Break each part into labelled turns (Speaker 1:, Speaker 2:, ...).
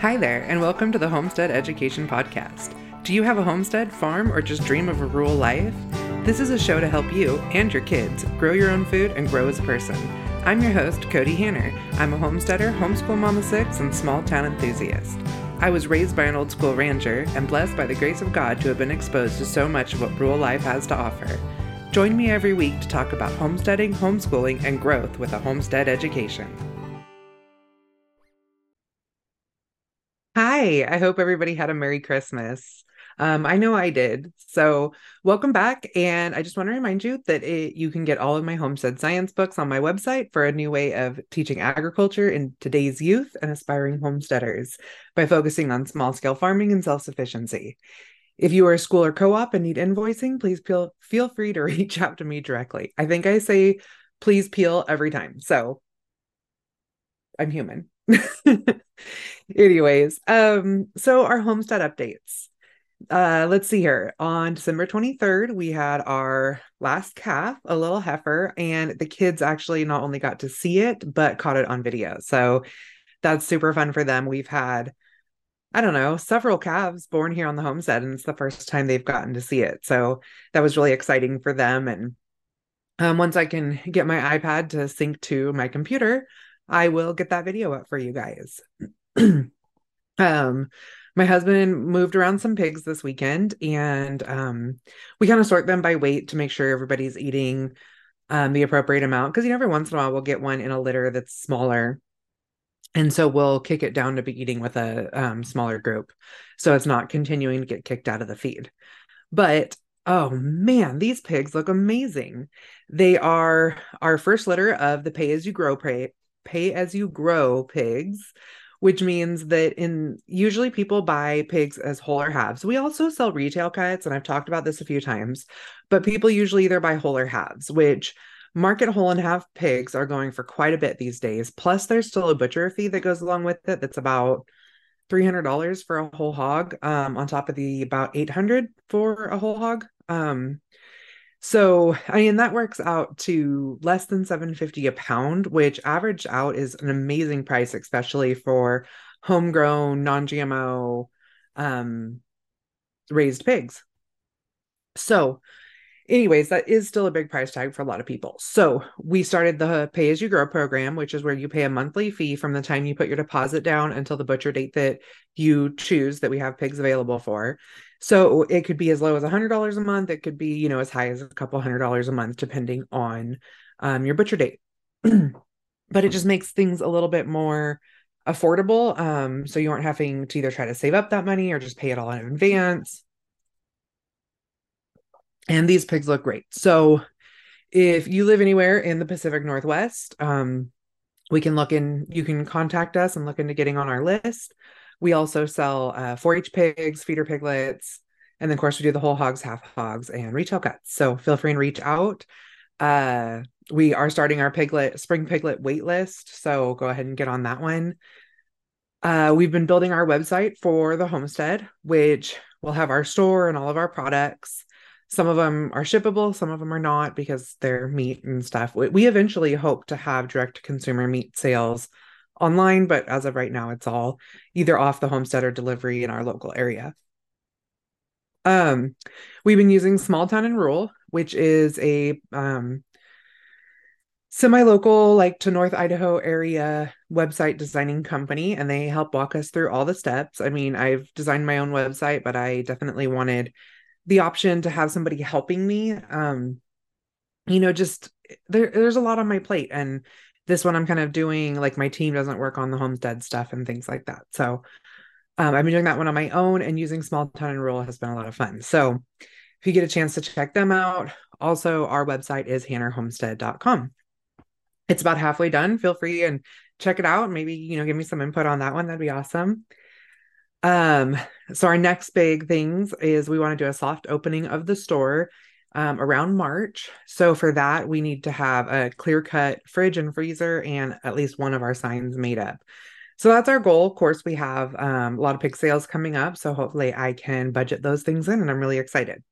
Speaker 1: Hi there, and welcome to the Homestead Education Podcast. Do you have a homestead, farm, or just dream of a rural life? This is a show to help you and your kids grow your own food and grow as a person. I'm your host, Cody Hanner. I'm a homesteader, homeschool mama six, and small town enthusiast. I was raised by an old school rancher and blessed by the grace of God to have been exposed to so much of what rural life has to offer. Join me every week to talk about homesteading, homeschooling, and growth with a homestead education. Hi, I hope everybody had a Merry Christmas. Um, I know I did. So, welcome back. And I just want to remind you that it, you can get all of my homestead science books on my website for a new way of teaching agriculture in today's youth and aspiring homesteaders by focusing on small scale farming and self sufficiency. If you are a school or co op and need invoicing, please feel, feel free to reach out to me directly. I think I say please peel every time. So, I'm human. Anyways, um, so our homestead updates. Uh, let's see here. On December 23rd, we had our last calf, a little heifer, and the kids actually not only got to see it, but caught it on video. So that's super fun for them. We've had, I don't know, several calves born here on the homestead, and it's the first time they've gotten to see it. So that was really exciting for them. And um, once I can get my iPad to sync to my computer, I will get that video up for you guys. um, my husband moved around some pigs this weekend and um, we kind of sort them by weight to make sure everybody's eating um, the appropriate amount because you know every once in a while we'll get one in a litter that's smaller. And so we'll kick it down to be eating with a um, smaller group. So it's not continuing to get kicked out of the feed. But oh man these pigs look amazing. They are our first litter of the pay as you grow pay, pay as you grow pigs which means that in usually people buy pigs as whole or halves. We also sell retail cuts, and I've talked about this a few times, but people usually either buy whole or halves, which market whole and half pigs are going for quite a bit these days. Plus, there's still a butcher fee that goes along with it that's about $300 for a whole hog, um, on top of the about 800 for a whole hog. Um, so, I mean, that works out to less than 750 a pound, which averaged out is an amazing price, especially for homegrown, non-GMO um, raised pigs. So, anyways, that is still a big price tag for a lot of people. So, we started the pay as you grow program, which is where you pay a monthly fee from the time you put your deposit down until the butcher date that you choose that we have pigs available for. So it could be as low as $100 a month. It could be, you know, as high as a couple hundred dollars a month, depending on um, your butcher date. but it just makes things a little bit more affordable. Um, so you aren't having to either try to save up that money or just pay it all in advance. And these pigs look great. So if you live anywhere in the Pacific Northwest, um, we can look in, you can contact us and look into getting on our list. We also sell uh, 4-H pigs, feeder piglets, and then of course we do the whole hogs, half hogs, and retail cuts. So feel free and reach out. Uh, we are starting our piglet spring piglet wait list, so go ahead and get on that one. Uh, we've been building our website for the homestead, which will have our store and all of our products. Some of them are shippable, some of them are not because they're meat and stuff. We, we eventually hope to have direct consumer meat sales online, but as of right now, it's all either off the homestead or delivery in our local area. Um, we've been using Small Town and Rural, which is a um, semi-local, like to North Idaho area website designing company, and they help walk us through all the steps. I mean, I've designed my own website, but I definitely wanted the option to have somebody helping me. Um, you know, just there, there's a lot on my plate, and this one I'm kind of doing like my team doesn't work on the homestead stuff and things like that. So um, I've been doing that one on my own and using small town and rural has been a lot of fun. So if you get a chance to check them out, also our website is hannerhomestead.com. It's about halfway done. Feel free and check it out. Maybe, you know, give me some input on that one. That'd be awesome. Um, so our next big things is we want to do a soft opening of the store um, around March. So for that, we need to have a clear cut fridge and freezer and at least one of our signs made up. So that's our goal. Of course, we have um, a lot of pig sales coming up. So hopefully I can budget those things in and I'm really excited.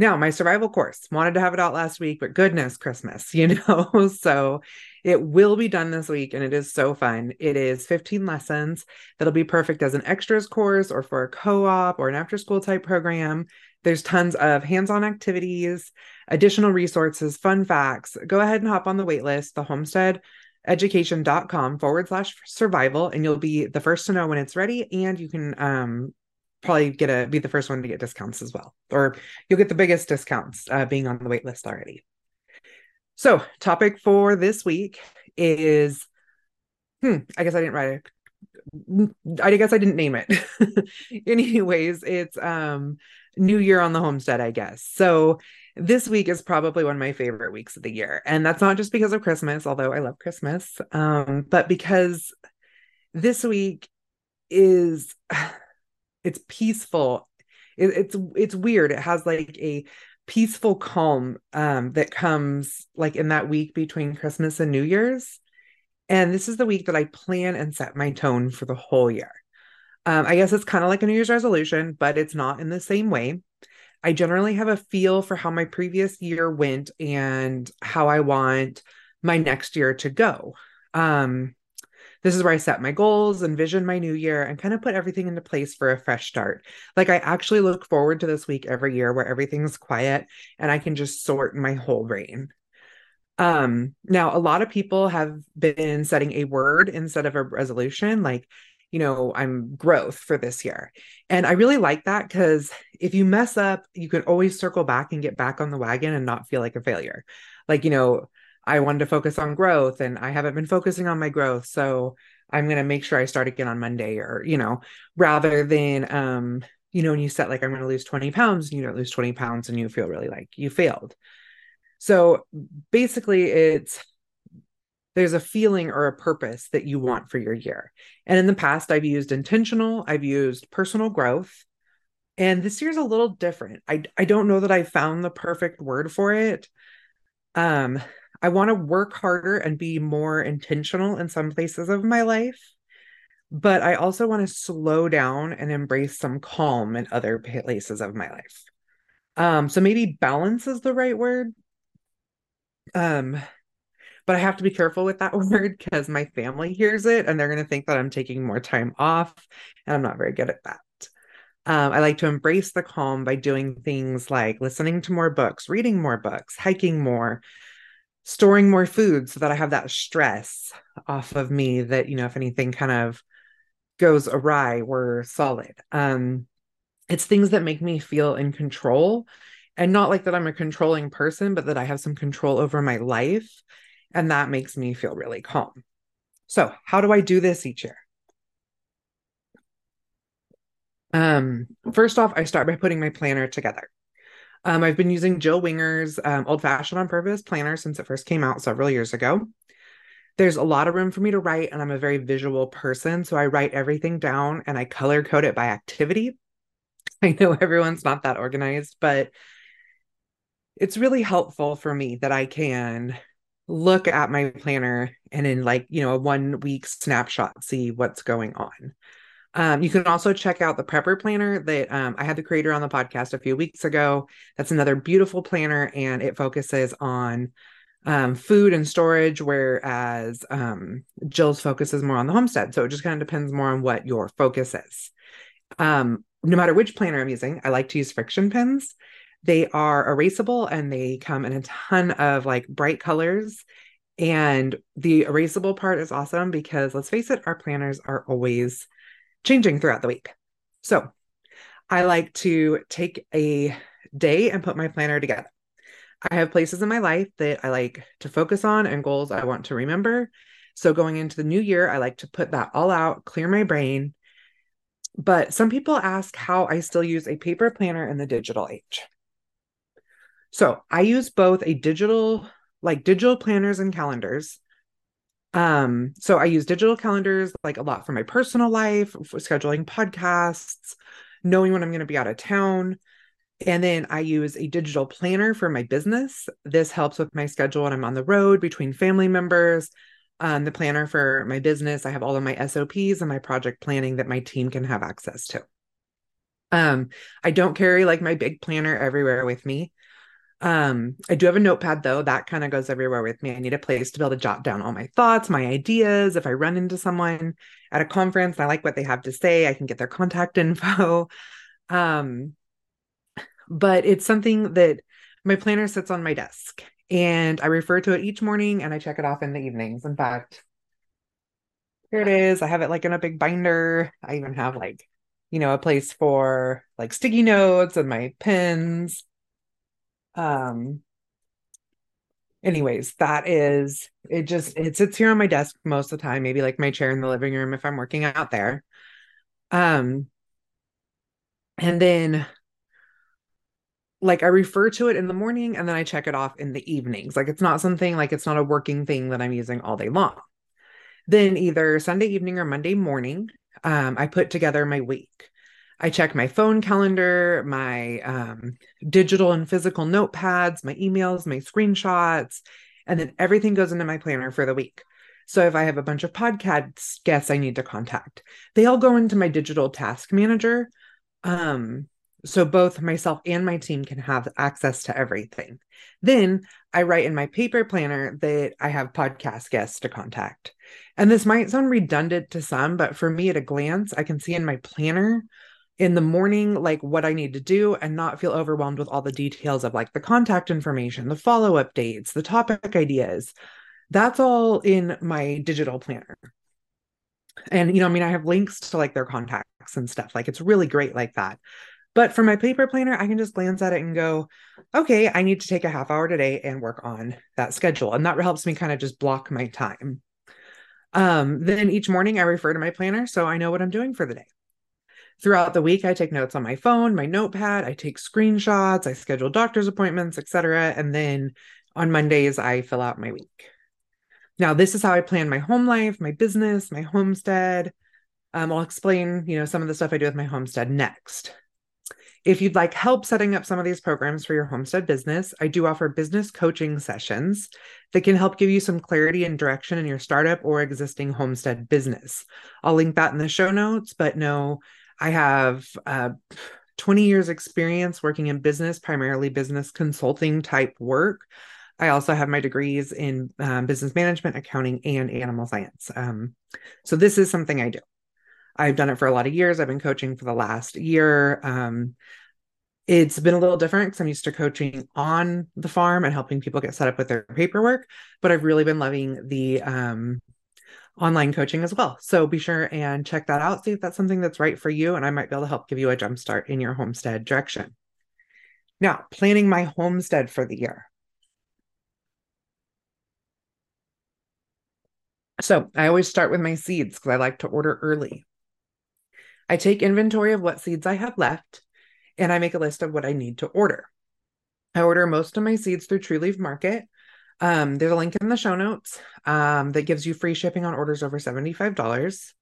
Speaker 1: Now, my survival course wanted to have it out last week, but goodness, Christmas, you know? so it will be done this week and it is so fun. It is 15 lessons that'll be perfect as an extras course or for a co op or an after school type program. There's tons of hands on activities, additional resources, fun facts. Go ahead and hop on the waitlist, the homestead education.com forward slash survival and you'll be the first to know when it's ready and you can um probably get a be the first one to get discounts as well, or you'll get the biggest discounts uh, being on the wait list already. So, topic for this week is, hmm, I guess I didn't write it. I guess I didn't name it. Anyways, it's um New Year on the homestead, I guess. So this week is probably one of my favorite weeks of the year. And that's not just because of Christmas, although I love Christmas, um, but because this week is it's peaceful. It, it's it's weird. It has like a peaceful calm um that comes like in that week between christmas and new year's. And this is the week that i plan and set my tone for the whole year. Um i guess it's kind of like a new year's resolution but it's not in the same way. I generally have a feel for how my previous year went and how i want my next year to go. Um this is where I set my goals, envision my new year, and kind of put everything into place for a fresh start. Like I actually look forward to this week every year where everything's quiet and I can just sort my whole brain. Um, now a lot of people have been setting a word instead of a resolution, like you know, I'm growth for this year. And I really like that because if you mess up, you can always circle back and get back on the wagon and not feel like a failure. Like, you know, I wanted to focus on growth and I haven't been focusing on my growth. So I'm going to make sure I start again on Monday or, you know, rather than, um, you know, when you set like, I'm going to lose 20 pounds and you don't lose 20 pounds and you feel really like you failed. So basically, it's there's a feeling or a purpose that you want for your year. And in the past, I've used intentional, I've used personal growth. And this year's a little different. I, I don't know that I found the perfect word for it. Um, I want to work harder and be more intentional in some places of my life. But I also want to slow down and embrace some calm in other places of my life. Um, so maybe balance is the right word. Um, but I have to be careful with that word because my family hears it and they're going to think that I'm taking more time off, and I'm not very good at that. Um, I like to embrace the calm by doing things like listening to more books, reading more books, hiking more, storing more food so that I have that stress off of me that, you know, if anything kind of goes awry, we're solid. Um, it's things that make me feel in control and not like that I'm a controlling person, but that I have some control over my life. And that makes me feel really calm. So, how do I do this each year? Um, first off, I start by putting my planner together. Um, I've been using Jill Winger's um, Old Fashioned on Purpose planner since it first came out several years ago. There's a lot of room for me to write, and I'm a very visual person. So I write everything down and I color code it by activity. I know everyone's not that organized, but it's really helpful for me that I can look at my planner and in like, you know, a one week snapshot, see what's going on. Um, you can also check out the Prepper Planner that um, I had the creator on the podcast a few weeks ago. That's another beautiful planner, and it focuses on um, food and storage, whereas um, Jill's focus is more on the homestead. So it just kind of depends more on what your focus is. Um, no matter which planner I'm using, I like to use Frixion pens. They are erasable and they come in a ton of like bright colors. And the erasable part is awesome because let's face it, our planners are always changing throughout the week. So I like to take a day and put my planner together. I have places in my life that I like to focus on and goals I want to remember. So going into the new year, I like to put that all out, clear my brain. But some people ask how I still use a paper planner in the digital age. So I use both a digital, like digital planners and calendars, um, so I use digital calendars like a lot for my personal life, for scheduling podcasts, knowing when I'm going to be out of town. And then I use a digital planner for my business. This helps with my schedule when I'm on the road between family members. Um, the planner for my business, I have all of my SOPs and my project planning that my team can have access to. Um, I don't carry like my big planner everywhere with me. Um, I do have a notepad though, that kind of goes everywhere with me. I need a place to be able to jot down all my thoughts, my ideas. If I run into someone at a conference and I like what they have to say, I can get their contact info. Um, but it's something that my planner sits on my desk and I refer to it each morning and I check it off in the evenings. In fact, here it is. I have it like in a big binder. I even have like, you know, a place for like sticky notes and my pens. Um, anyways, that is it just it sits here on my desk most of the time, maybe like my chair in the living room if I'm working out there. Um, and then like I refer to it in the morning and then I check it off in the evenings. Like it's not something like it's not a working thing that I'm using all day long. Then either Sunday evening or Monday morning, um, I put together my week. I check my phone calendar, my um, digital and physical notepads, my emails, my screenshots, and then everything goes into my planner for the week. So if I have a bunch of podcast guests I need to contact, they all go into my digital task manager. Um, so both myself and my team can have access to everything. Then I write in my paper planner that I have podcast guests to contact. And this might sound redundant to some, but for me at a glance, I can see in my planner in the morning like what I need to do and not feel overwhelmed with all the details of like the contact information, the follow up dates, the topic ideas. That's all in my digital planner. And, you know, I mean, I have links to like their contacts and stuff. Like it's really great like that. But for my paper planner, I can just glance at it and go, okay, I need to take a half hour today and work on that schedule. And that helps me kind of just block my time. Um, then each morning I refer to my planner so I know what I'm doing for the day. Throughout the week, I take notes on my phone, my notepad, I take screenshots, I schedule doctor's appointments, etc. And then on Mondays, I fill out my week. Now, this is how I plan my home life, my business, my homestead. Um, I'll explain, you know, some of the stuff I do with my homestead next. If you'd like help setting up some of these programs for your homestead business, I do offer business coaching sessions that can help give you some clarity and direction in your startup or existing homestead business. I'll link that in the show notes, but no, I have uh, 20 years experience working in business, primarily business consulting type work. I also have my degrees in um, business management, accounting, and animal science. Um, so this is something I do. I've done it for a lot of years. I've been coaching for the last year. Um, it's been a little different because I'm used to coaching on the farm and helping people get set up with their paperwork, but I've really been loving the um, online coaching as well. So be sure and check that out. See if that's something that's right for you, and I might be able to help give you a jump start in your homestead direction. Now, planning my homestead for the year. So I always start with my seeds because I like to order early. I take inventory of what seeds I have left and I make a list of what I need to order. I order most of my seeds through True Leaf Market. Um, there's a link in the show notes um, that gives you free shipping on orders over $75.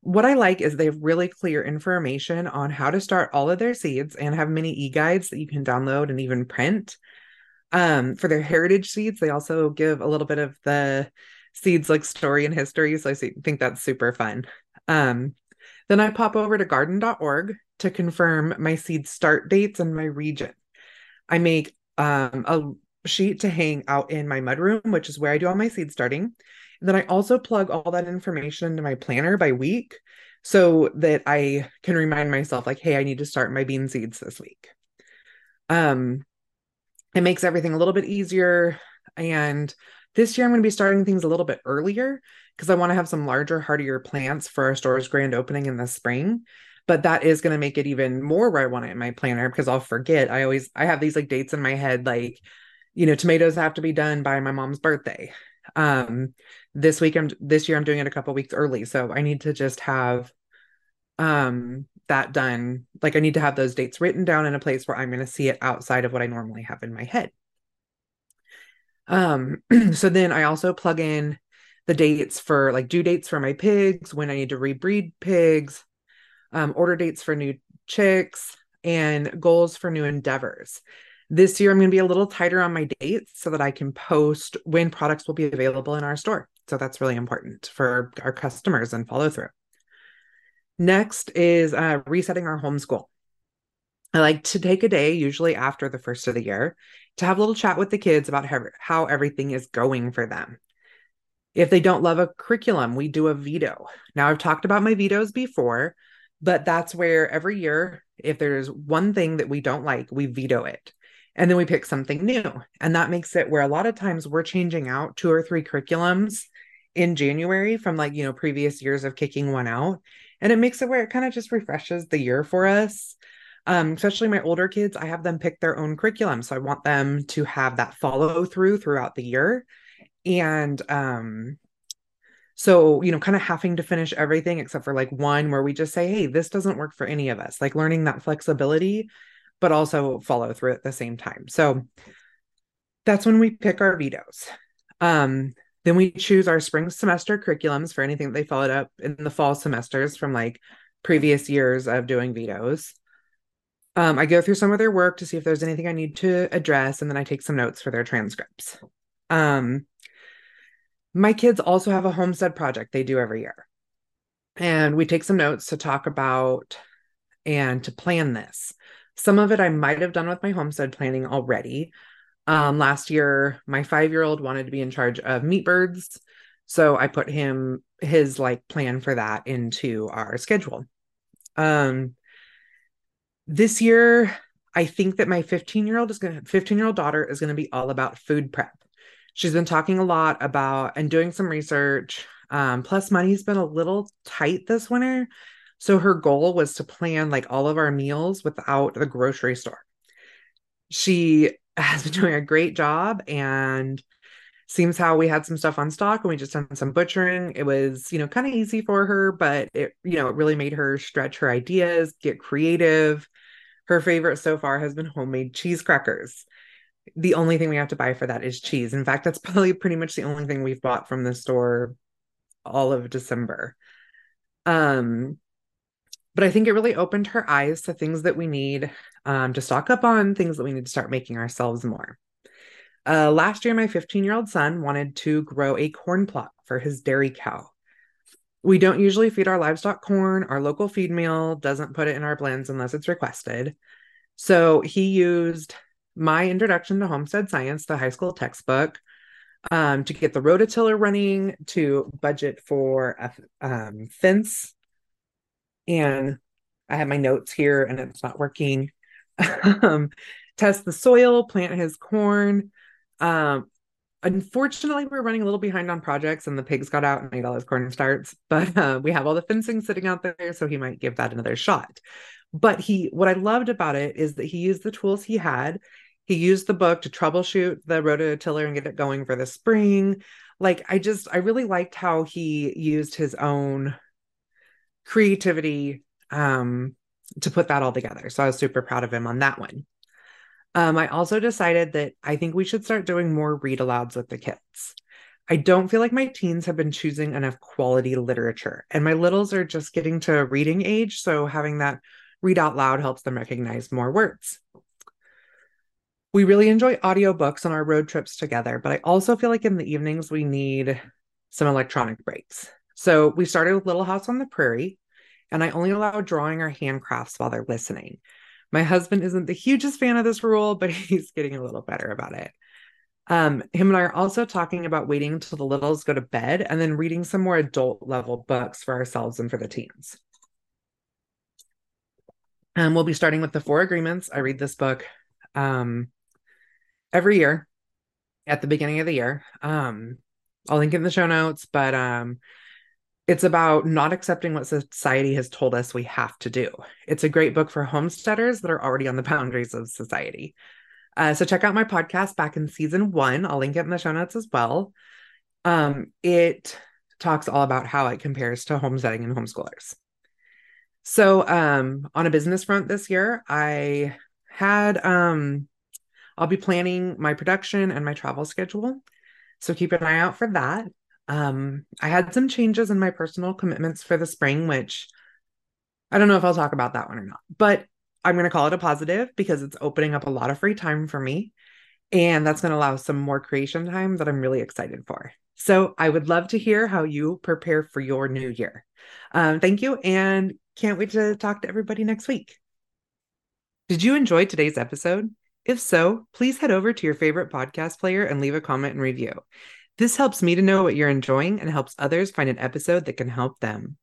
Speaker 1: What I like is they have really clear information on how to start all of their seeds and have many e guides that you can download and even print. Um, for their heritage seeds, they also give a little bit of the seeds like story and history. So I think that's super fun. Um, then I pop over to garden.org to confirm my seed start dates and my region. I make um, a sheet to hang out in my mudroom, which is where I do all my seed starting. And then I also plug all that information into my planner by week so that I can remind myself, like, hey, I need to start my bean seeds this week. Um, it makes everything a little bit easier. And this year I'm going to be starting things a little bit earlier because I want to have some larger, hardier plants for our store's grand opening in the spring. But that is going to make it even more where I want it in my planner because I'll forget. I always I have these like dates in my head, like, you know, tomatoes have to be done by my mom's birthday. Um, this week I'm this year I'm doing it a couple weeks early, so I need to just have um that done. Like I need to have those dates written down in a place where I'm going to see it outside of what I normally have in my head. Um, so then I also plug in the dates for like due dates for my pigs, when I need to rebreed pigs, um, order dates for new chicks, and goals for new endeavors. This year, I'm going to be a little tighter on my dates so that I can post when products will be available in our store. So that's really important for our customers and follow through. Next is uh, resetting our homeschool. I like to take a day, usually after the first of the year, to have a little chat with the kids about how, how everything is going for them. If they don't love a curriculum, we do a veto. Now, I've talked about my vetoes before, but that's where every year, if there's one thing that we don't like, we veto it. And then we pick something new. And that makes it where a lot of times we're changing out two or three curriculums in January from like, you know, previous years of kicking one out. And it makes it where it kind of just refreshes the year for us. Um, especially my older kids, I have them pick their own curriculum. So I want them to have that follow through throughout the year. And um, so, you know, kind of having to finish everything except for like one where we just say, hey, this doesn't work for any of us, like learning that flexibility, but also follow through at the same time. So that's when we pick our vetoes. Um, then we choose our spring semester curriculums for anything that they followed up in the fall semesters from like previous years of doing vetoes. Um, I go through some of their work to see if there's anything I need to address, and then I take some notes for their transcripts. Um, my kids also have a homestead project they do every year. And we take some notes to talk about and to plan this. Some of it I might have done with my homestead planning already. Um, last year, my five year old wanted to be in charge of meat birds. So I put him his like plan for that into our schedule. Um, this year, I think that my 15 year old is going to 15 year old daughter is going to be all about food prep. She's been talking a lot about and doing some research. Um, plus, money's been a little tight this winter. So her goal was to plan like all of our meals without the grocery store. She has been doing a great job and seems how we had some stuff on stock and we just done some butchering. It was, you know, kind of easy for her, but it, you know, it really made her stretch her ideas, get creative. Her favorite so far has been homemade cheese crackers. The only thing we have to buy for that is cheese. In fact, that's probably pretty much the only thing we've bought from the store all of December. Um, but I think it really opened her eyes to things that we need um, to stock up on, things that we need to start making ourselves more. Uh, last year, my 15 year old son wanted to grow a corn plot for his dairy cow. We don't usually feed our livestock corn. Our local feed mill doesn't put it in our blends unless it's requested. So he used my introduction to homestead science, the high school textbook, um, to get the rototiller running, to budget for a um, fence and I have my notes here and it's not working. um, test the soil, plant his corn. Um, unfortunately, we're running a little behind on projects and the pigs got out and ate all his corn starts, but uh, we have all the fencing sitting out there, so he might give that another shot. But he, what I loved about it is that he used the tools he had. He used the book to troubleshoot the rototiller and get it going for the spring. Like, I just, I really liked how he used his own creativity um, to put that all together. So I was super proud of him on that one. Um, I also decided that I think we should start doing more read alouds with the kids. I don't feel like my teens have been choosing enough quality literature, and my littles are just getting to reading age. So having that read out loud helps them recognize more words. We really enjoy audiobooks on our road trips together, but I also feel like in the evenings we need some electronic breaks. So we started with Little House on the Prairie, and I only allow drawing or handcrafts while they're listening. My husband isn't the hugest fan of this rule, but he's getting a little better about it. Um, him and I are also talking about waiting until the littles go to bed and then reading some more adult level books for ourselves and for the teens. And um, we'll be starting with the Four Agreements. I read this book um, every year at the beginning of the year. Um, I'll link in the show notes, but um, it's about not accepting what society has told us we have to do. It's a great book for homesteaders that are already on the boundaries of society. Uh, so check out my podcast back in season one. I'll link it in the show notes as well. Um, it talks all about how it compares to homesteading and homeschoolers. So um, on a business front this year, I had um, I'll be planning my production and my travel schedule. So keep an eye out for that. Um, I had some changes in my personal commitments for the spring, which I don't know if I'll talk about that one or not, but I'm going to call it a positive because it's opening up a lot of free time for me. And that's going to allow some more creation time that I'm really excited for. So I would love to hear how you prepare for your new year. Um, thank you. And can't wait to talk to everybody next week. Did you enjoy today's episode? If so, please head over to your favorite podcast player and leave a comment and review. This helps me to know what you're enjoying and helps others find an episode that can help them.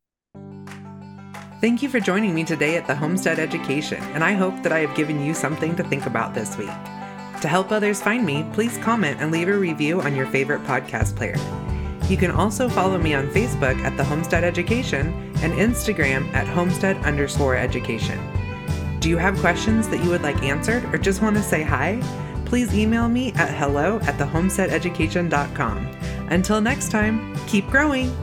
Speaker 1: Thank you for joining me today at the Homestead Education, and I hope that I have given you something to think about this week. To help others find me, please comment and leave a review on your favorite podcast player. You can also follow me on Facebook at the Homestead Education and Instagram at homestead underscore education. Do you have questions that you would like answered or just want to say hi? please email me at hello at thehomesteadeducation.com. Until next time, keep growing!